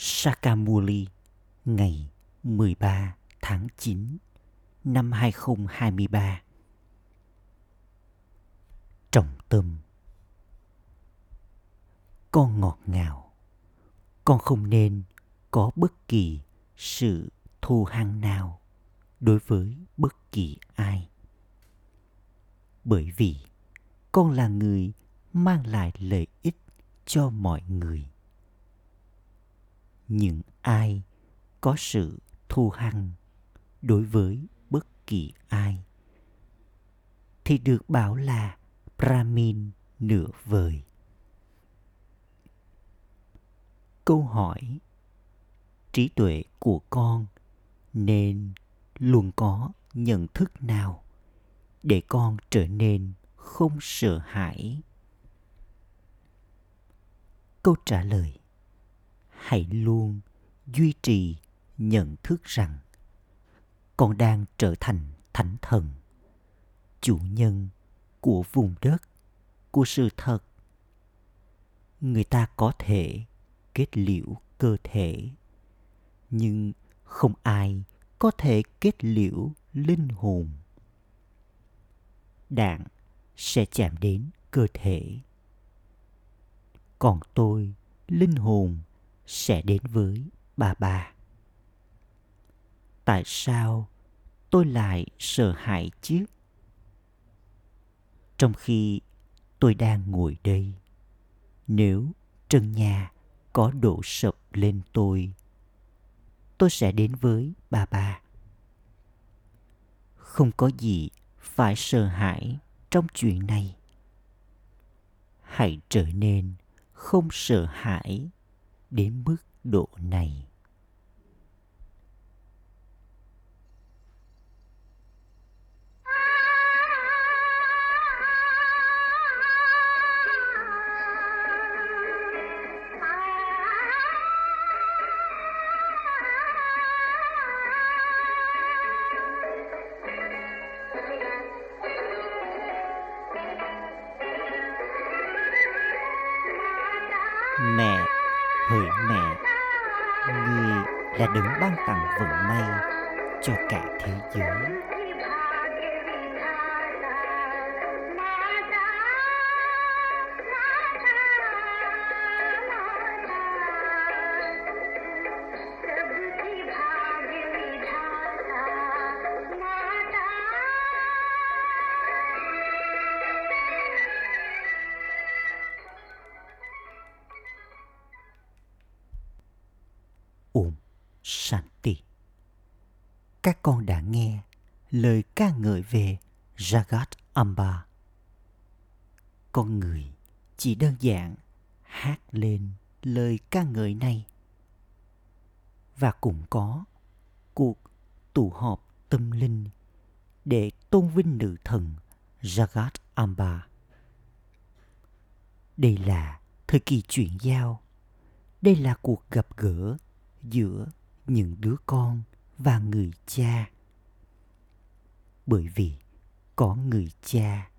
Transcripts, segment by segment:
Sakamuli ngày 13 tháng 9 năm 2023. Trọng tâm Con ngọt ngào, con không nên có bất kỳ sự thù hăng nào đối với bất kỳ ai. Bởi vì con là người mang lại lợi ích cho mọi người những ai có sự thù hằn đối với bất kỳ ai thì được bảo là Brahmin nửa vời. Câu hỏi, trí tuệ của con nên luôn có nhận thức nào để con trở nên không sợ hãi câu trả lời hãy luôn duy trì nhận thức rằng con đang trở thành thánh thần, chủ nhân của vùng đất, của sự thật. Người ta có thể kết liễu cơ thể, nhưng không ai có thể kết liễu linh hồn. Đạn sẽ chạm đến cơ thể. Còn tôi, linh hồn sẽ đến với bà bà. Tại sao tôi lại sợ hãi chứ? Trong khi tôi đang ngồi đây, nếu trần nhà có đổ sập lên tôi tôi sẽ đến với bà bà. Không có gì phải sợ hãi trong chuyện này. Hãy trở nên không sợ hãi đến mức độ này. Là đứng ban tặng vận may cho cả thế giới. Về Jagat Amba. Con người chỉ đơn giản hát lên lời ca ngợi này và cũng có cuộc tụ họp tâm linh để tôn vinh nữ thần Jagat Amba. Đây là thời kỳ chuyển giao. Đây là cuộc gặp gỡ giữa những đứa con và người cha bởi vì có người cha,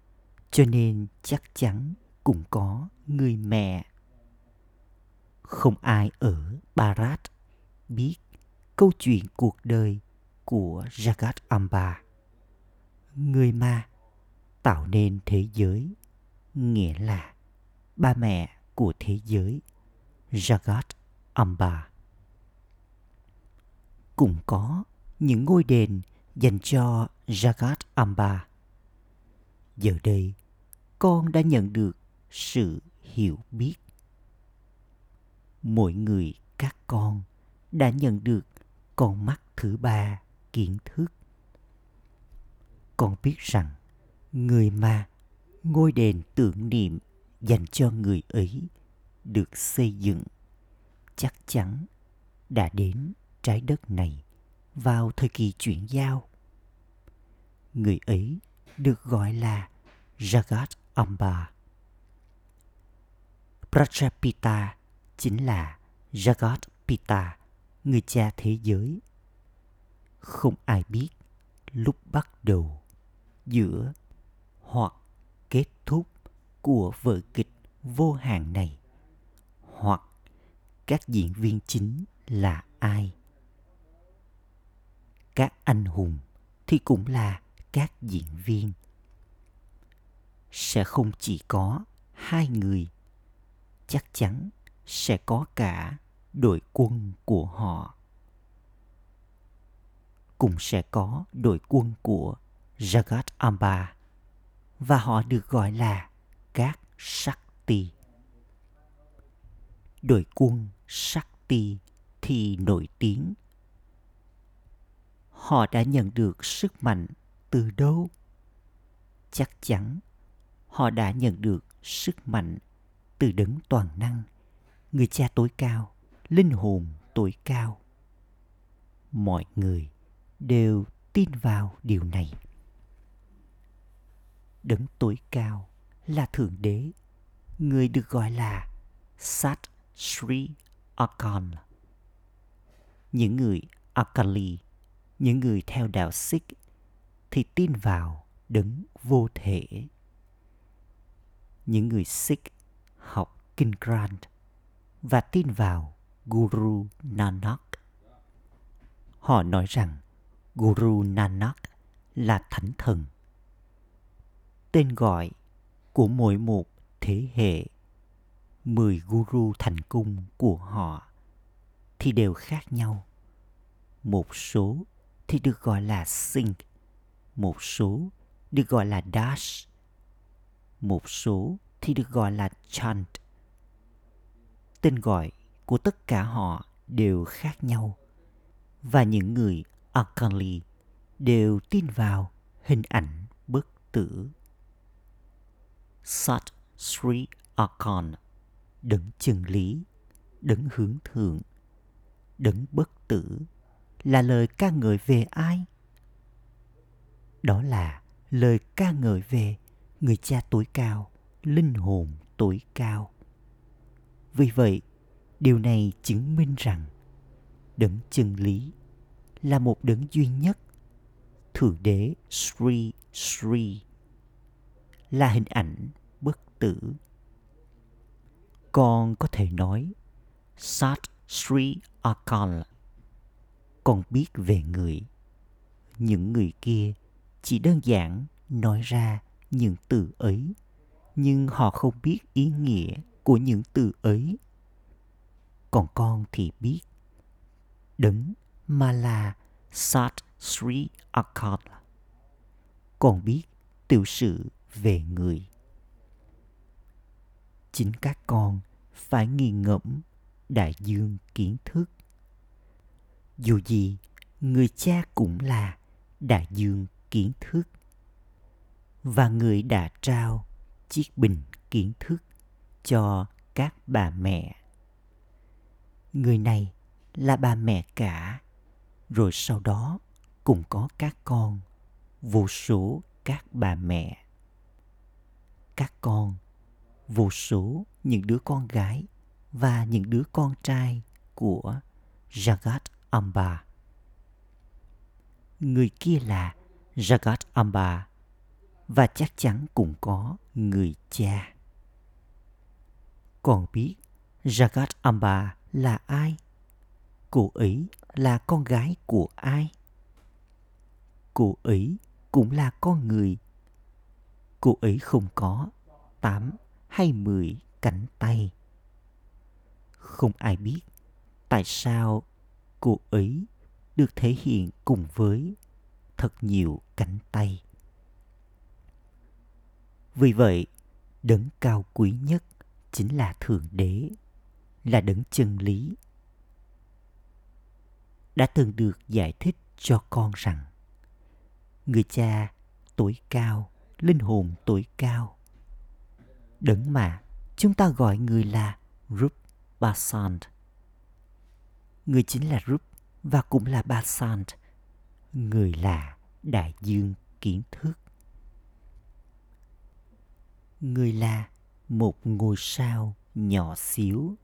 cho nên chắc chắn cũng có người mẹ. Không ai ở barat biết câu chuyện cuộc đời của jagat amba. Người ma tạo nên thế giới, nghĩa là ba mẹ của thế giới, jagat amba. Cũng có những ngôi đền dành cho Jagat Amba. Giờ đây, con đã nhận được sự hiểu biết. Mỗi người các con đã nhận được con mắt thứ ba kiến thức. Con biết rằng người mà ngôi đền tưởng niệm dành cho người ấy được xây dựng chắc chắn đã đến trái đất này vào thời kỳ chuyển giao. Người ấy được gọi là Jagat Amba. Prajapita chính là Jagat Pita, người cha thế giới. Không ai biết lúc bắt đầu, giữa hoặc kết thúc của vở kịch vô hạn này hoặc các diễn viên chính là ai các anh hùng thì cũng là các diễn viên sẽ không chỉ có hai người, chắc chắn sẽ có cả đội quân của họ cũng sẽ có đội quân của Jagat Amba và họ được gọi là các Shakti. Đội quân Shakti thì nổi tiếng. Họ đã nhận được sức mạnh từ đâu? Chắc chắn họ đã nhận được sức mạnh từ đấng toàn năng, người cha tối cao, linh hồn tối cao. Mọi người đều tin vào điều này. Đấng tối cao là Thượng Đế, người được gọi là Sat Sri Akan. Những người Akali, những người theo đạo Sikh thì tin vào đấng vô thể. Những người Sikh học Kinh Granth và tin vào Guru Nanak. Họ nói rằng Guru Nanak là thánh thần. Tên gọi của mỗi một thế hệ, mười guru thành cung của họ thì đều khác nhau. Một số thì được gọi là Singh, một số được gọi là Dash, một số thì được gọi là Chant. Tên gọi của tất cả họ đều khác nhau và những người Akali đều tin vào hình ảnh bất tử. Sat Sri Akon đấng chân lý, đấng hướng thượng, đấng bất tử là lời ca ngợi về ai? Đó là lời ca ngợi về người cha tuổi cao, linh hồn tuổi cao. Vì vậy, điều này chứng minh rằng đấng chân lý là một đấng duy nhất thượng đế Sri Sri là hình ảnh bất tử. Con có thể nói Sat Sri Akal còn biết về người. Những người kia chỉ đơn giản nói ra những từ ấy, nhưng họ không biết ý nghĩa của những từ ấy. Còn con thì biết. Đấng mà là Sat Sri Akal. Còn biết tiểu sử về người. Chính các con phải nghiền ngẫm đại dương kiến thức. Dù gì, người cha cũng là đại dương kiến thức. Và người đã trao chiếc bình kiến thức cho các bà mẹ. Người này là bà mẹ cả rồi sau đó cũng có các con vô số các bà mẹ các con vô số những đứa con gái và những đứa con trai của Jagat Amba. Người kia là Jagat Amba và chắc chắn cũng có người cha. Còn biết Jagat Amba là ai? Cô ấy là con gái của ai? Cô ấy cũng là con người. Cô ấy không có tám hay mười cánh tay. Không ai biết tại sao cô ấy được thể hiện cùng với thật nhiều cánh tay. Vì vậy, đấng cao quý nhất chính là Thượng Đế, là đấng chân lý đã từng được giải thích cho con rằng người cha tối cao, linh hồn tối cao. Đấng mà chúng ta gọi người là Rup Basant. Người chính là Rup và cũng là Basant. Người là đại dương kiến thức. Người là một ngôi sao nhỏ xíu.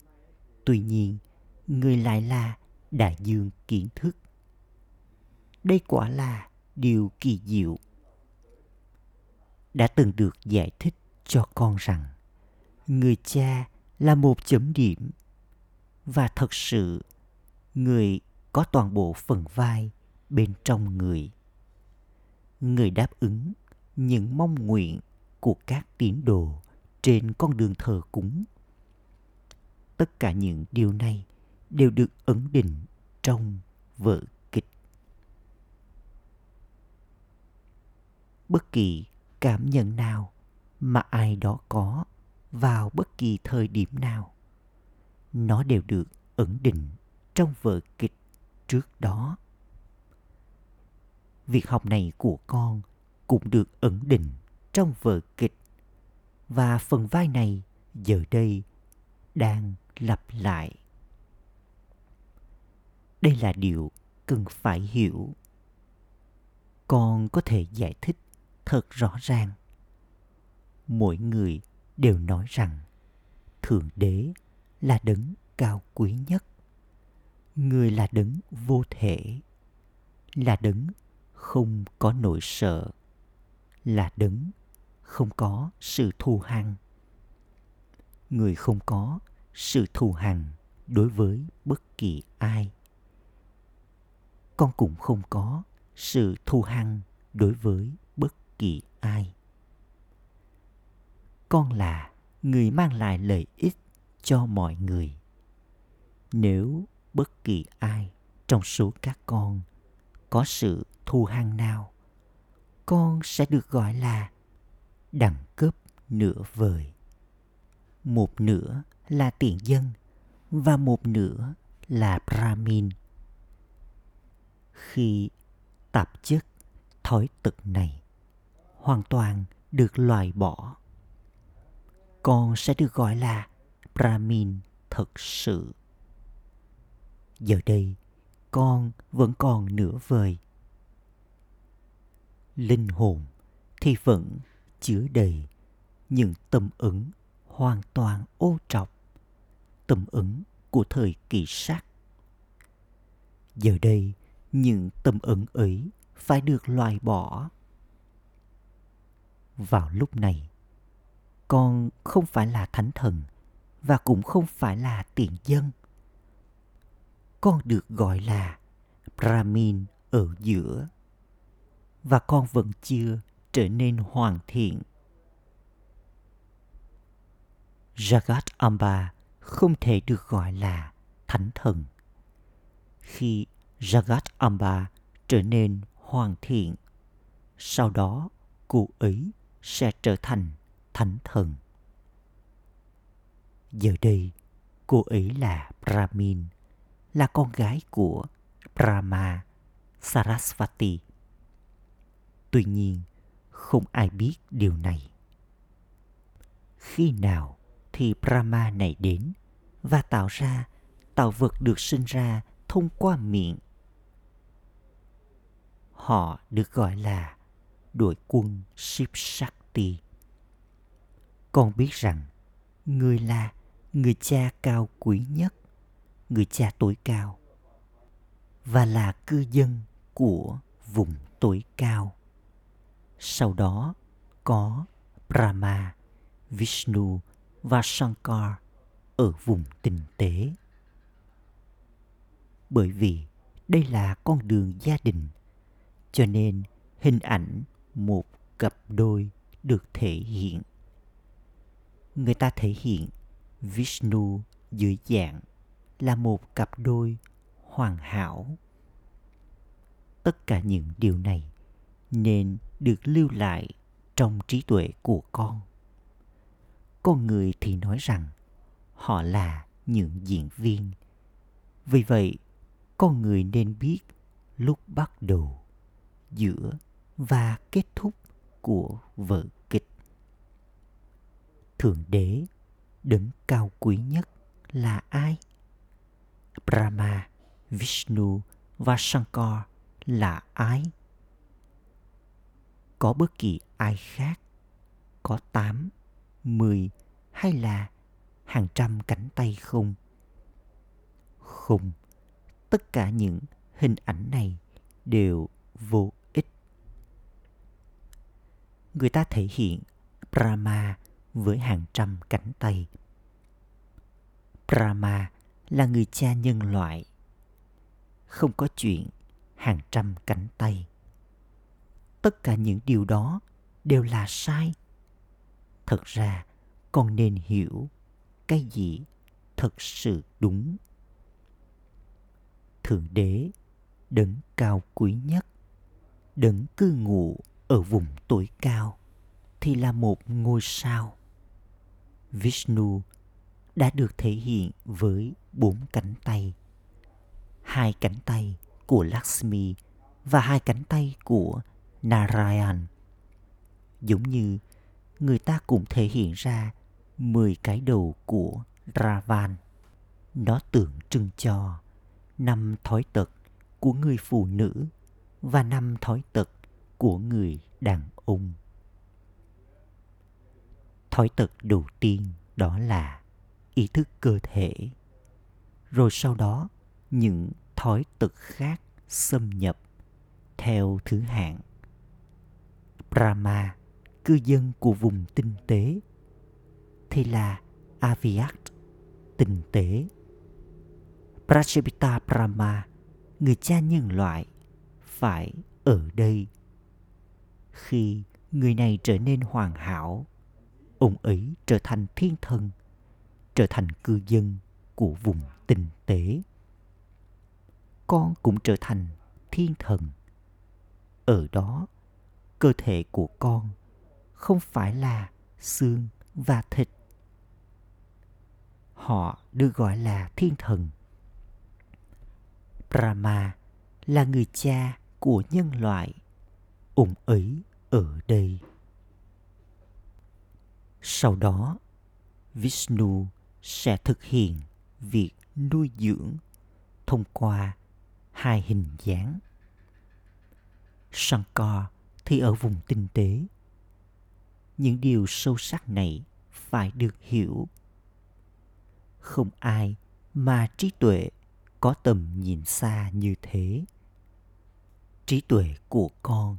Tuy nhiên, người lại là đại dương kiến thức. Đây quả là điều kỳ diệu. Đã từng được giải thích cho con rằng người cha là một chấm điểm và thật sự người có toàn bộ phần vai bên trong người. Người đáp ứng những mong nguyện của các tín đồ trên con đường thờ cúng. Tất cả những điều này đều được ấn định trong vở kịch. Bất kỳ cảm nhận nào mà ai đó có vào bất kỳ thời điểm nào, nó đều được ẩn định trong vở kịch trước đó. Việc học này của con cũng được ẩn định trong vở kịch và phần vai này giờ đây đang lặp lại. Đây là điều cần phải hiểu. Con có thể giải thích thật rõ ràng. Mỗi người đều nói rằng thượng đế là đấng cao quý nhất người là đấng vô thể, là đấng không có nỗi sợ, là đấng không có sự thù hằn. Người không có sự thù hằn đối với bất kỳ ai. Con cũng không có sự thù hằn đối với bất kỳ ai. Con là người mang lại lợi ích cho mọi người. Nếu bất kỳ ai trong số các con. Có sự thù hằn nào, con sẽ được gọi là đẳng cấp nửa vời. Một nửa là tiền dân và một nửa là brahmin. Khi tạp chất thói tật này hoàn toàn được loại bỏ, con sẽ được gọi là brahmin thật sự giờ đây, con vẫn còn nửa vời. Linh hồn thì vẫn chứa đầy những tâm ứng hoàn toàn ô trọc tâm ứng của thời kỳ sắc. Giờ đây, những tâm ứng ấy phải được loại bỏ. Vào lúc này, con không phải là thánh thần và cũng không phải là tiền dân con được gọi là brahmin ở giữa, và con vẫn chưa trở nên hoàn thiện. Jagat amba không thể được gọi là thánh thần. Khi jagat amba trở nên hoàn thiện, sau đó cô ấy sẽ trở thành thánh thần. Giờ đây cô ấy là brahmin là con gái của brahma sarasvati. Tuy nhiên không ai biết điều này. Khi nào thì brahma này đến và tạo ra tạo vật được sinh ra thông qua miệng? Họ được gọi là đội quân Shiv Shakti. Con biết rằng người là người cha cao quý nhất, người cha tối cao và là cư dân của vùng tối cao. Sau đó có Brahma, Vishnu và Shankar ở vùng tinh tế. Bởi vì đây là con đường gia đình, cho nên hình ảnh một cặp đôi được thể hiện. Người ta thể hiện Vishnu dưới dạng là một cặp đôi hoàn hảo. Tất cả những điều này nên được lưu lại trong trí tuệ của con. Con người thì nói rằng họ là những diễn viên. Vì vậy, con người nên biết lúc bắt đầu, giữa và kết thúc của vở kịch. Thượng đế đấng cao quý nhất là ai? Brahma, Vishnu và Shankar là ai? Có bất kỳ ai khác, có tám, mười hay là hàng trăm cánh tay không? Không, tất cả những hình ảnh này đều vô ích. Người ta thể hiện Brahma với hàng trăm cánh tay. Brahma là người cha nhân loại. Không có chuyện hàng trăm cánh tay. Tất cả những điều đó đều là sai. Thật ra, con nên hiểu cái gì thật sự đúng. Thượng đế, đấng cao quý nhất, đấng cư ngụ ở vùng tối cao thì là một ngôi sao. Vishnu đã được thể hiện với bốn cánh tay. Hai cánh tay của Lakshmi và hai cánh tay của Narayan. Giống như người ta cũng thể hiện ra 10 cái đầu của Ravan. Nó tượng trưng cho năm thói tật của người phụ nữ và năm thói tật của người đàn ông. Thói tật đầu tiên đó là ý thức cơ thể. Rồi sau đó những thói tật khác xâm nhập theo thứ hạng. Brahma, cư dân của vùng tinh tế, thì là Aviat, tinh tế. Prajapita Brahma, người cha nhân loại, phải ở đây. Khi người này trở nên hoàn hảo, ông ấy trở thành thiên thần, trở thành cư dân của vùng tinh tế. Con cũng trở thành thiên thần. Ở đó, cơ thể của con không phải là xương và thịt. Họ được gọi là thiên thần. Brahma là người cha của nhân loại. Ông ấy ở đây. Sau đó, vishnu sẽ thực hiện việc nuôi dưỡng thông qua hai hình dáng. Shankar thì ở vùng tinh tế. Những điều sâu sắc này phải được hiểu. Không ai mà trí tuệ có tầm nhìn xa như thế. Trí tuệ của con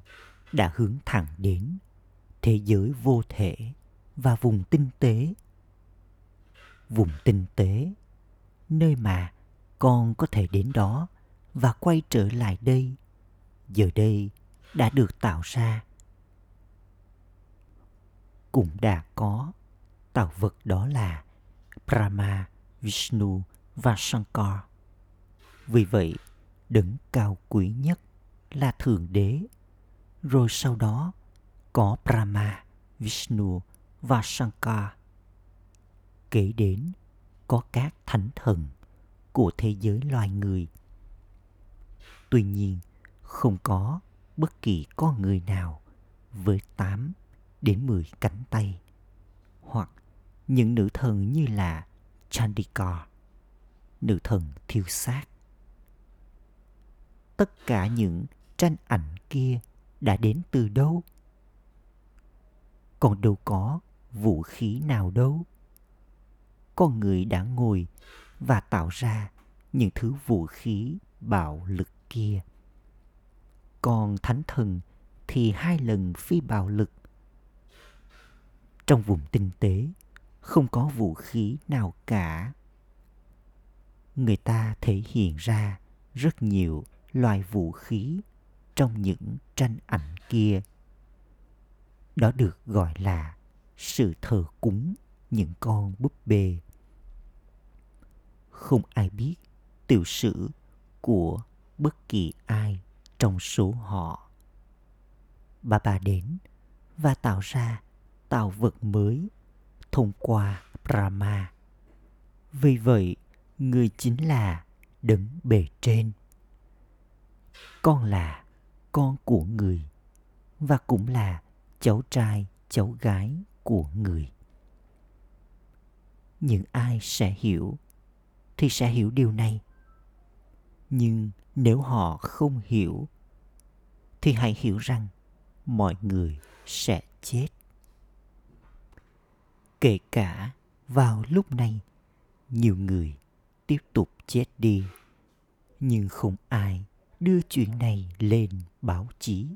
đã hướng thẳng đến thế giới vô thể và vùng tinh tế. Vùng tinh tế, nơi mà con có thể đến đó và quay trở lại đây giờ đây đã được tạo ra cũng đã có tạo vật đó là Brahma, Vishnu và Shankar. Vì vậy, đấng cao quý nhất là Thượng Đế. Rồi sau đó có Brahma, Vishnu và Shankar. Kể đến có các thánh thần của thế giới loài người Tuy nhiên, không có bất kỳ con người nào với 8 đến 10 cánh tay hoặc những nữ thần như là Chandika, nữ thần thiêu xác. Tất cả những tranh ảnh kia đã đến từ đâu? Còn đâu có vũ khí nào đâu. Con người đã ngồi và tạo ra những thứ vũ khí, bạo lực kia. Còn thánh thần thì hai lần phi bạo lực. Trong vùng tinh tế, không có vũ khí nào cả. Người ta thể hiện ra rất nhiều loại vũ khí trong những tranh ảnh kia. Đó được gọi là sự thờ cúng những con búp bê. Không ai biết tiểu sử của bất kỳ ai trong số họ. Bà bà đến và tạo ra tạo vật mới thông qua Brahma. Vì vậy, người chính là đấng bề trên. Con là con của người và cũng là cháu trai, cháu gái của người. Những ai sẽ hiểu thì sẽ hiểu điều này. Nhưng nếu họ không hiểu, thì hãy hiểu rằng mọi người sẽ chết. Kể cả vào lúc này, nhiều người tiếp tục chết đi, nhưng không ai đưa chuyện này lên báo chí.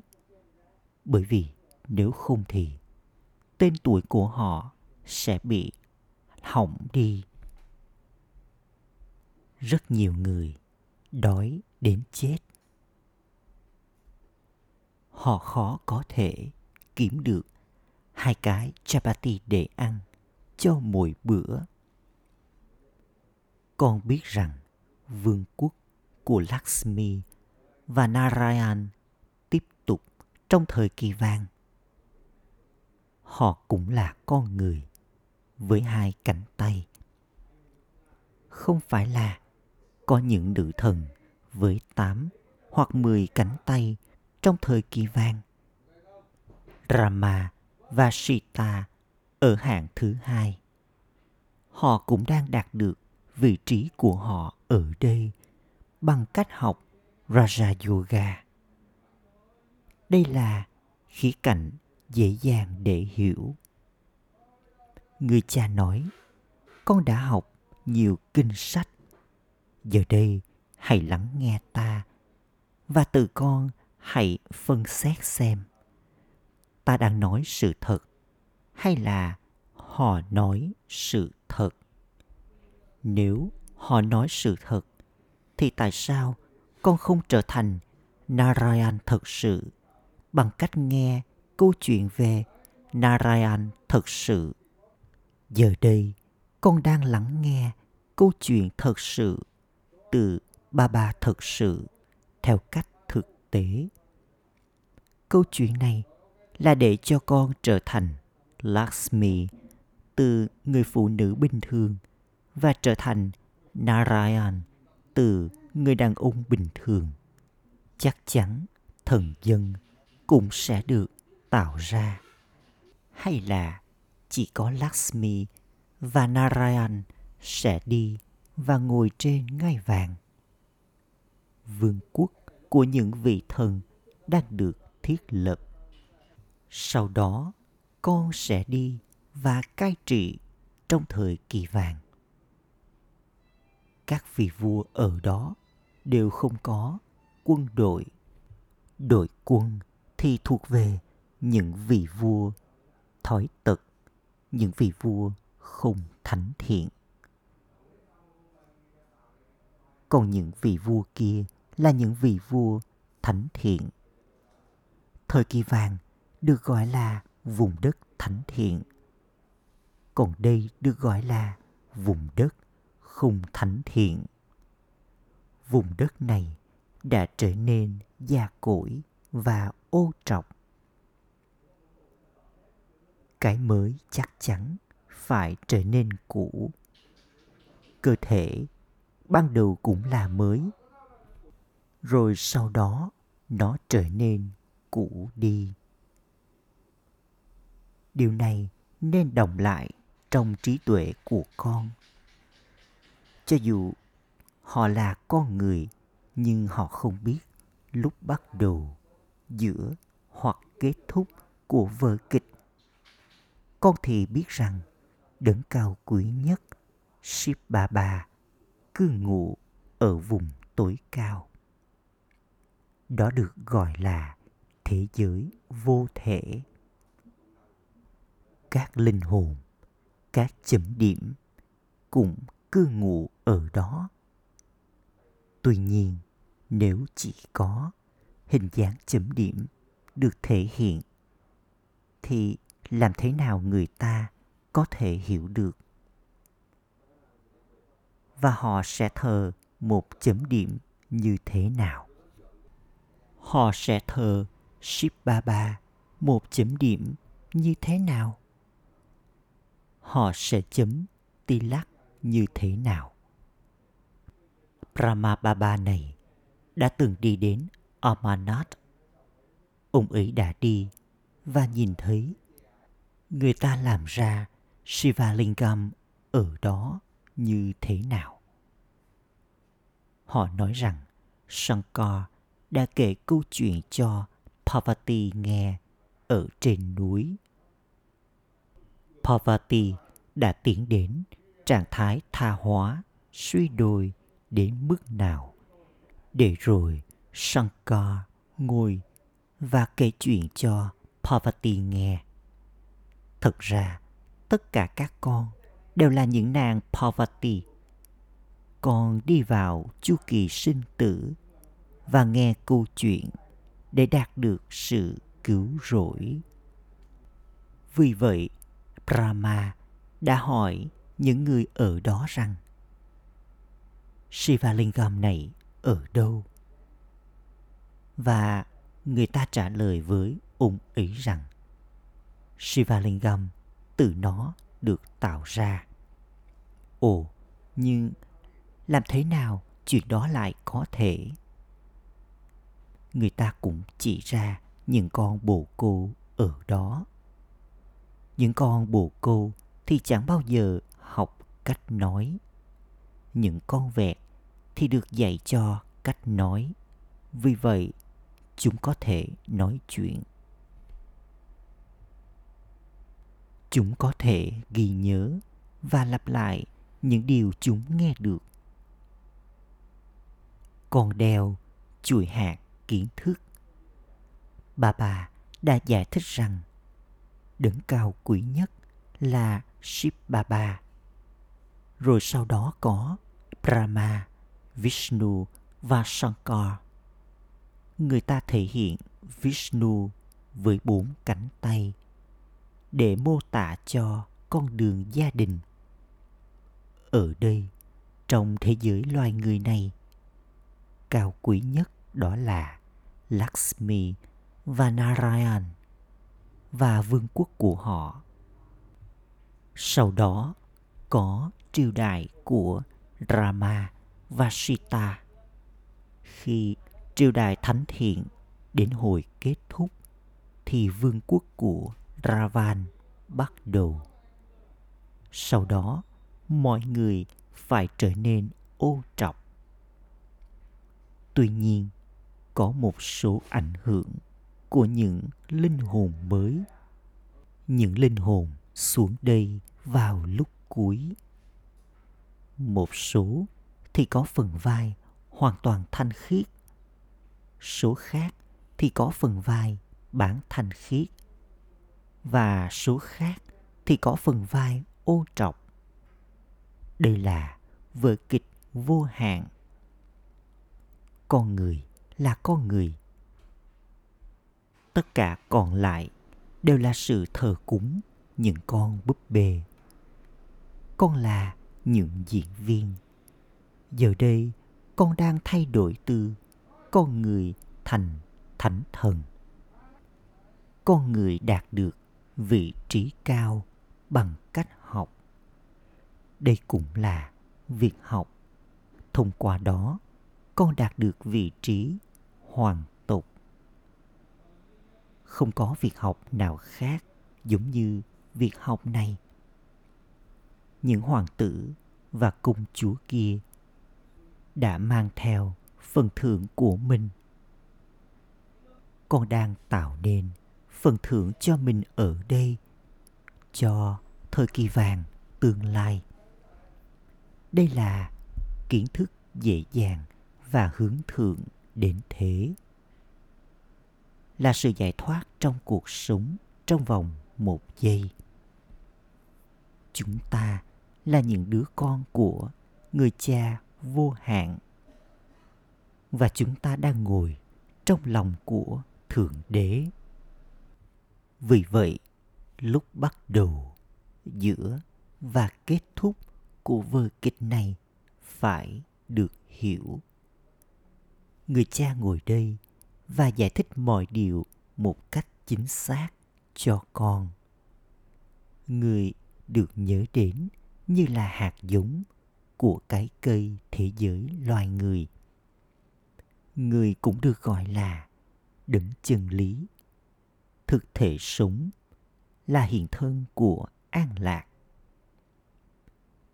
Bởi vì nếu không thì, tên tuổi của họ sẽ bị hỏng đi rất nhiều người đói đến chết họ khó có thể kiếm được hai cái chapati để ăn cho mỗi bữa con biết rằng vương quốc của Lakshmi và Narayan tiếp tục trong thời kỳ vàng. Họ cũng là con người với hai cánh tay. Không phải là có những nữ thần với tám hoặc mười cánh tay trong thời kỳ vàng. Rama và Sita ở hạng thứ hai. Họ cũng đang đạt được vị trí của họ ở đây bằng cách học Raja Yoga. Đây là khía cạnh dễ dàng để hiểu. Người cha nói, con đã học nhiều kinh sách. Giờ đây, hãy lắng nghe ta và từ con hãy phân xét xem ta đang nói sự thật hay là họ nói sự thật nếu họ nói sự thật thì tại sao con không trở thành Narayan thật sự bằng cách nghe câu chuyện về Narayan thật sự. Giờ đây, con đang lắng nghe câu chuyện thật sự từ ba ba thật sự theo cách thực tế. Câu chuyện này là để cho con trở thành Lakshmi, từ người phụ nữ bình thường, và trở thành Narayan, từ người đàn ông bình thường. Chắc chắn thần dân cũng sẽ được tạo ra. Hay là chỉ có Lakshmi và Narayan sẽ đi và ngồi trên ngai vàng. Vương quốc của những vị thần đang được thiết lập. Sau đó, con sẽ đi và cai trị trong thời kỳ vàng các vị vua ở đó đều không có quân đội. Đội quân thì thuộc về những vị vua thói tật, những vị vua không thánh thiện. Còn những vị vua kia là những vị vua thánh thiện. Thời kỳ vàng được gọi là vùng đất thánh thiện. Còn đây được gọi là vùng đất không thánh thiện. Vùng đất này đã trở nên già cỗi và ô trọc. Cái mới chắc chắn phải trở nên cũ. Cơ thể ban đầu cũng là mới, rồi sau đó nó trở nên cũ đi. Điều này nên đồng lại trong trí tuệ của con. Cho dù họ là con người nhưng họ không biết lúc bắt đầu giữa hoặc kết thúc của vở kịch. Con thì biết rằng đấng cao quý nhất ship bà bà cư ngụ ở vùng tối cao. Đó được gọi là thế giới vô thể. Các linh hồn, các chấm điểm cũng cư ngụ ở đó. Tuy nhiên, nếu chỉ có hình dáng chấm điểm được thể hiện, thì làm thế nào người ta có thể hiểu được? Và họ sẽ thờ một chấm điểm như thế nào họ sẽ thờ ship ba ba một chấm điểm như thế nào họ sẽ chấm tilak như thế nào. Brahma Baba này đã từng đi đến Amarnath. Ông ấy đã đi và nhìn thấy người ta làm ra Shivalingam ở đó như thế nào. Họ nói rằng Shankar đã kể câu chuyện cho Parvati nghe ở trên núi. Parvati đã tiến đến trạng thái tha hóa suy đồi đến mức nào để rồi Shankar ngồi và kể chuyện cho Parvati nghe. Thật ra, tất cả các con đều là những nàng poverty. con đi vào chu kỳ sinh tử và nghe câu chuyện để đạt được sự cứu rỗi. Vì vậy, Brahma đã hỏi những người ở đó rằng Shivalingam này ở đâu? Và người ta trả lời với ông ấy rằng Shivalingam từ nó được tạo ra. Ồ, nhưng làm thế nào chuyện đó lại có thể? Người ta cũng chỉ ra những con bồ câu ở đó. Những con bồ câu thì chẳng bao giờ học cách nói. Những con vẹt thì được dạy cho cách nói. Vì vậy, chúng có thể nói chuyện. Chúng có thể ghi nhớ và lặp lại những điều chúng nghe được. Con đeo chuỗi hạt kiến thức. Bà bà đã giải thích rằng đấng cao quý nhất là Shiv Baba. Rồi sau đó có Brahma, Vishnu và Shankar. Người ta thể hiện Vishnu với bốn cánh tay để mô tả cho con đường gia đình. Ở đây, trong thế giới loài người này, cao quý nhất đó là Lakshmi và Narayan và vương quốc của họ. Sau đó có triều đại của Rama và Sita. Khi triều đại thánh thiện đến hồi kết thúc thì vương quốc của Ravan bắt đầu. Sau đó, mọi người phải trở nên ô trọc. Tuy nhiên, có một số ảnh hưởng của những linh hồn mới. Những linh hồn xuống đây vào lúc cuối. Một số thì có phần vai hoàn toàn thanh khiết. Số khác thì có phần vai bản thanh khiết. Và số khác thì có phần vai ô trọc. Đây là vở kịch vô hạn. Con người là con người. Tất cả còn lại đều là sự thờ cúng những con búp bê. Con là những diễn viên. Giờ đây, con đang thay đổi từ con người thành thánh thần. Con người đạt được vị trí cao bằng cách học. Đây cũng là việc học. Thông qua đó, con đạt được vị trí hoàn tục. Không có việc học nào khác giống như việc học này. Những hoàng tử và công chúa kia đã mang theo phần thưởng của mình. Con đang tạo nên phần thưởng cho mình ở đây, cho thời kỳ vàng tương lai. Đây là kiến thức dễ dàng và hướng thượng đến thế. Là sự giải thoát trong cuộc sống trong vòng một giây. Chúng ta là những đứa con của người cha vô hạn. Và chúng ta đang ngồi trong lòng của Thượng Đế. Vì vậy, lúc bắt đầu, giữa và kết thúc của vở kịch này phải được hiểu. Người cha ngồi đây và giải thích mọi điều một cách chính xác cho con. Người được nhớ đến như là hạt giống của cái cây thế giới loài người. Người cũng được gọi là đấng chân lý. Thực thể sống là hiện thân của an lạc.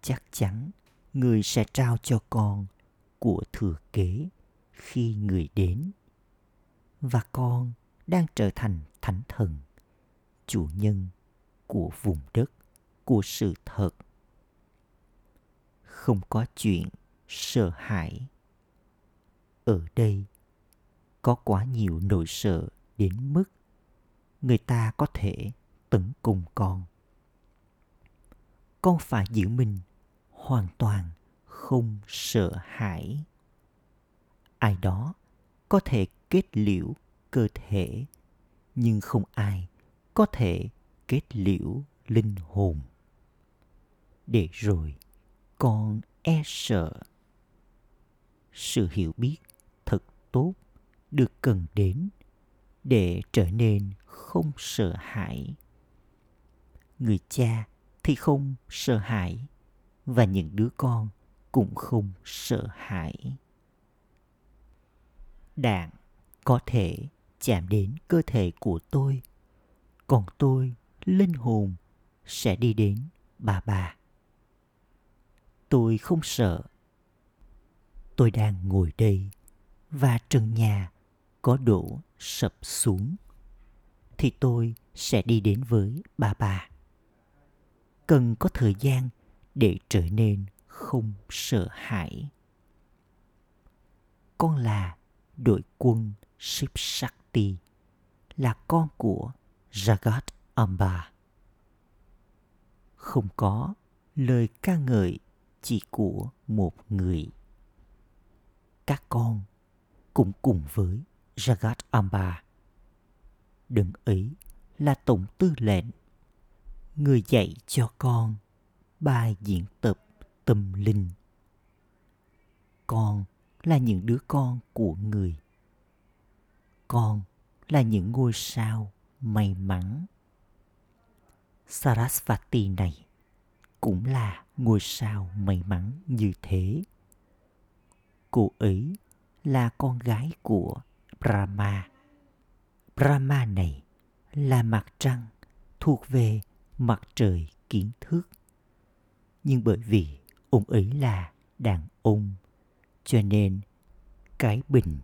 Chắc chắn người sẽ trao cho con của thừa kế khi người đến. Và con đang trở thành thánh thần, chủ nhân của vùng đất, của sự thật không có chuyện sợ hãi ở đây có quá nhiều nỗi sợ đến mức người ta có thể tận cùng con. Con phải giữ mình hoàn toàn, không sợ hãi. Ai đó có thể kết liễu cơ thể, nhưng không ai có thể kết liễu linh hồn. Để rồi con e sợ. Sự hiểu biết thật tốt được cần đến để trở nên không sợ hãi. Người cha thì không sợ hãi, và những đứa con cũng không sợ hãi. Đạn có thể chạm đến cơ thể của tôi, còn tôi linh hồn sẽ đi đến bà bà. Tôi không sợ. Tôi đang ngồi đây và trần nhà có đổ sập xuống thì tôi sẽ đi đến với bà bà cần có thời gian để trở nên không sợ hãi con là đội quân Ship Shakti là con của Jagat Amba. Không có lời ca ngợi chỉ của một người. Các con cũng cùng với Jagat Amba đừng ấy là tổng tư lệnh, người dạy cho con bài diễn tập tâm linh. Con là những đứa con của người. Con là những ngôi sao may mắn. Sarasvati này cũng là ngôi sao may mắn như thế. Cô ấy là con gái của Brahma. Brahma này là mặt trăng thuộc về mặt trời kiến thức. Nhưng bởi vì ông ấy là đàn ông, cho nên cái bình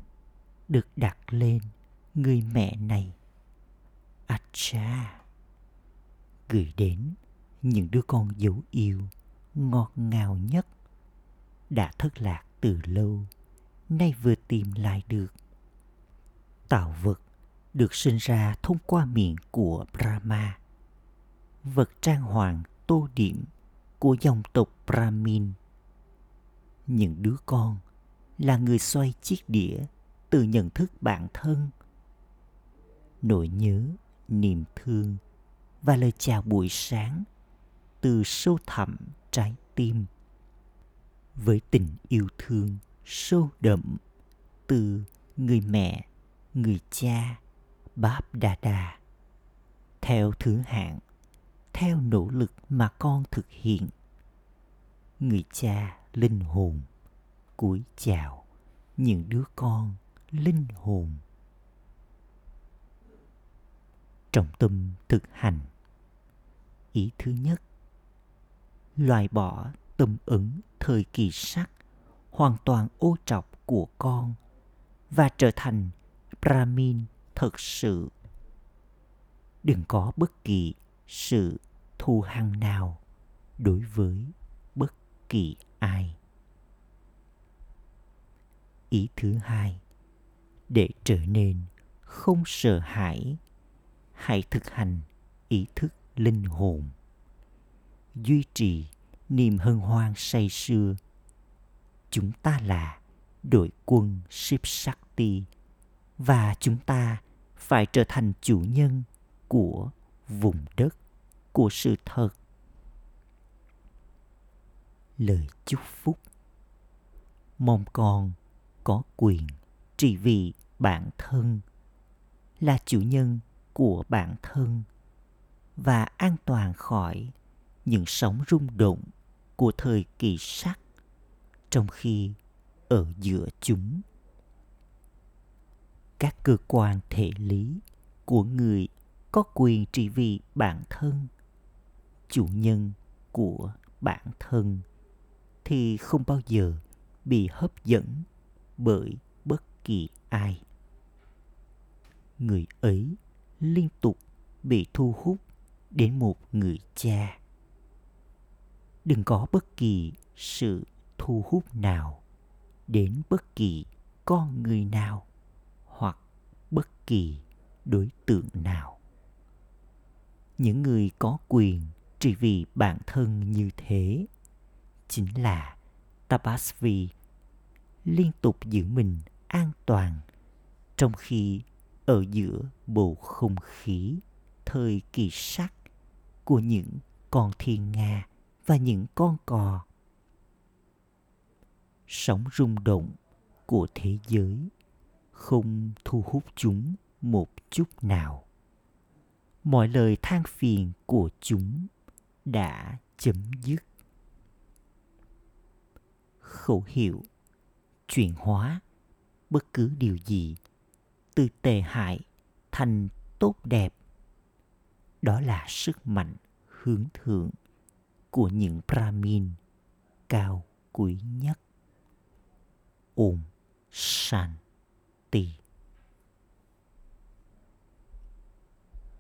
được đặt lên người mẹ này. Acha! Gửi đến những đứa con dấu yêu ngọt ngào nhất đã thất lạc từ lâu, nay vừa tìm lại được tạo vật được sinh ra thông qua miệng của brahma. Vật trang hoàng tô điểm của dòng tộc brahmin. Những đứa con là người xoay chiếc đĩa từ nhận thức bản thân. Nỗi nhớ, niềm thương và lời chào buổi sáng từ sâu thẳm trái tim với tình yêu thương sâu đậm từ người mẹ, người cha báp đà đà theo thứ hạng, theo nỗ lực mà con thực hiện. Người cha linh hồn, cúi chào những đứa con linh hồn. Trọng tâm thực hành. Ý thứ nhất, loại bỏ tâm ứng thời kỳ sắc hoàn toàn ô trọc của con và trở thành Brahmin thật sự. Đừng có bất kỳ sự thù hằn nào đối với bất kỳ ai. Ý thứ hai, để trở nên không sợ hãi, hãy thực hành ý thức linh hồn duy trì niềm hân hoan say sưa. Chúng ta là đội quân Ship sakti và chúng ta phải trở thành chủ nhân của vùng đất, của sự thật. Lời chúc phúc Mong con có quyền trị vì bản thân, là chủ nhân của bản thân và an toàn khỏi những sóng rung động của thời kỳ sắc trong khi ở giữa chúng các cơ quan thể lý của người có quyền trị vì bản thân, chủ nhân của bản thân, thì không bao giờ bị hấp dẫn bởi bất kỳ ai. Người ấy liên tục bị thu hút đến một người cha. Đừng có bất kỳ sự thu hút nào đến bất kỳ con người nào kỳ đối tượng nào? Những người có quyền chỉ vì bản thân như thế chính là Tapasvi liên tục giữ mình an toàn trong khi ở giữa bầu không khí, thời kỳ sắc của những con thiên nga và những con cò. Sóng rung động của thế giới không thu hút chúng một chút nào. Mọi lời than phiền của chúng đã chấm dứt. Khẩu hiệu chuyển hóa bất cứ điều gì từ tệ hại thành tốt đẹp. Đó là sức mạnh hướng thượng của những brahmin cao quý nhất. Om tỷ